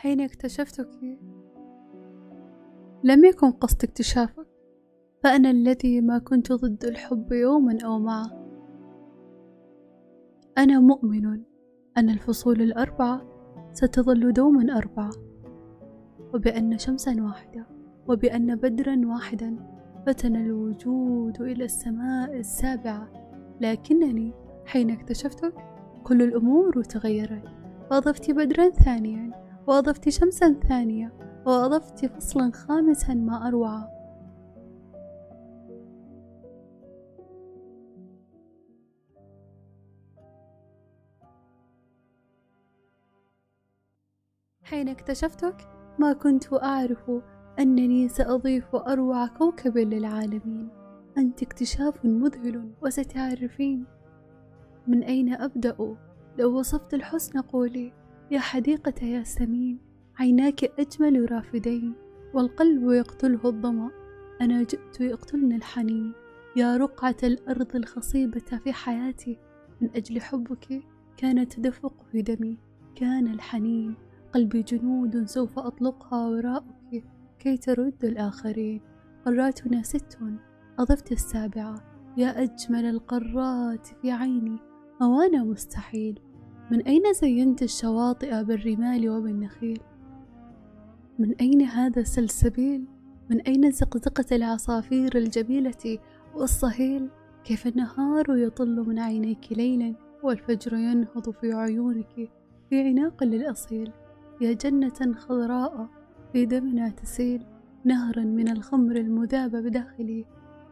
حين اكتشفتك. لم يكن قصد اكتشافك فأنا الذي ما كنت ضد الحب يوما أو معه أنا مؤمن أن الفصول الأربعة ستظل دوما أربعة وبأن شمسا واحدة وبأن بدرا واحدا فتن الوجود إلى السماء السابعة. لكنني حين اكتشفتك كل الأمور تغيرت وأضفت بدرا ثانيا. وأضفت شمسا ثانية وأضفت فصلا خامسا ما أروع. حين اكتشفتك ما كنت أعرف أنني سأضيف أروع كوكب للعالمين. أنت اكتشاف مذهل وستعرفين. من أين أبدأ؟ لو وصفت الحسن قولي. يا حديقة ياسمين عيناك أجمل رافدين والقلب يقتله الظمأ. أنا جئت يقتلني الحنين. يا رقعة الأرض الخصيبة في حياتي من أجل حبك كان تدفق في دمي. كان الحنين قلبي جنود سوف أطلقها وراءك كي ترد الآخرين. قراتنا ست أضفت السابعة. يا أجمل القرات في عيني. أوانا مستحيل. من أين زينت الشواطئ بالرمال وبالنخيل؟ من أين هذا السلسبيل؟ من أين زقزقة العصافير الجميلة والصهيل؟ كيف النهار يطل من عينيك ليلا والفجر ينهض في عيونك في عناق للأصيل؟ يا جنة خضراء في دمنا تسيل نهرا من الخمر المذاب بداخلي.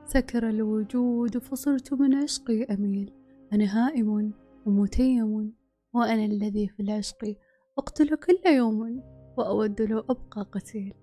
سكر الوجود فصرت من عشقي أميل. أنا هائم ومتيم. وأنا الذي في العشق أقتل كل يوم وأود لو أبقى قتيل.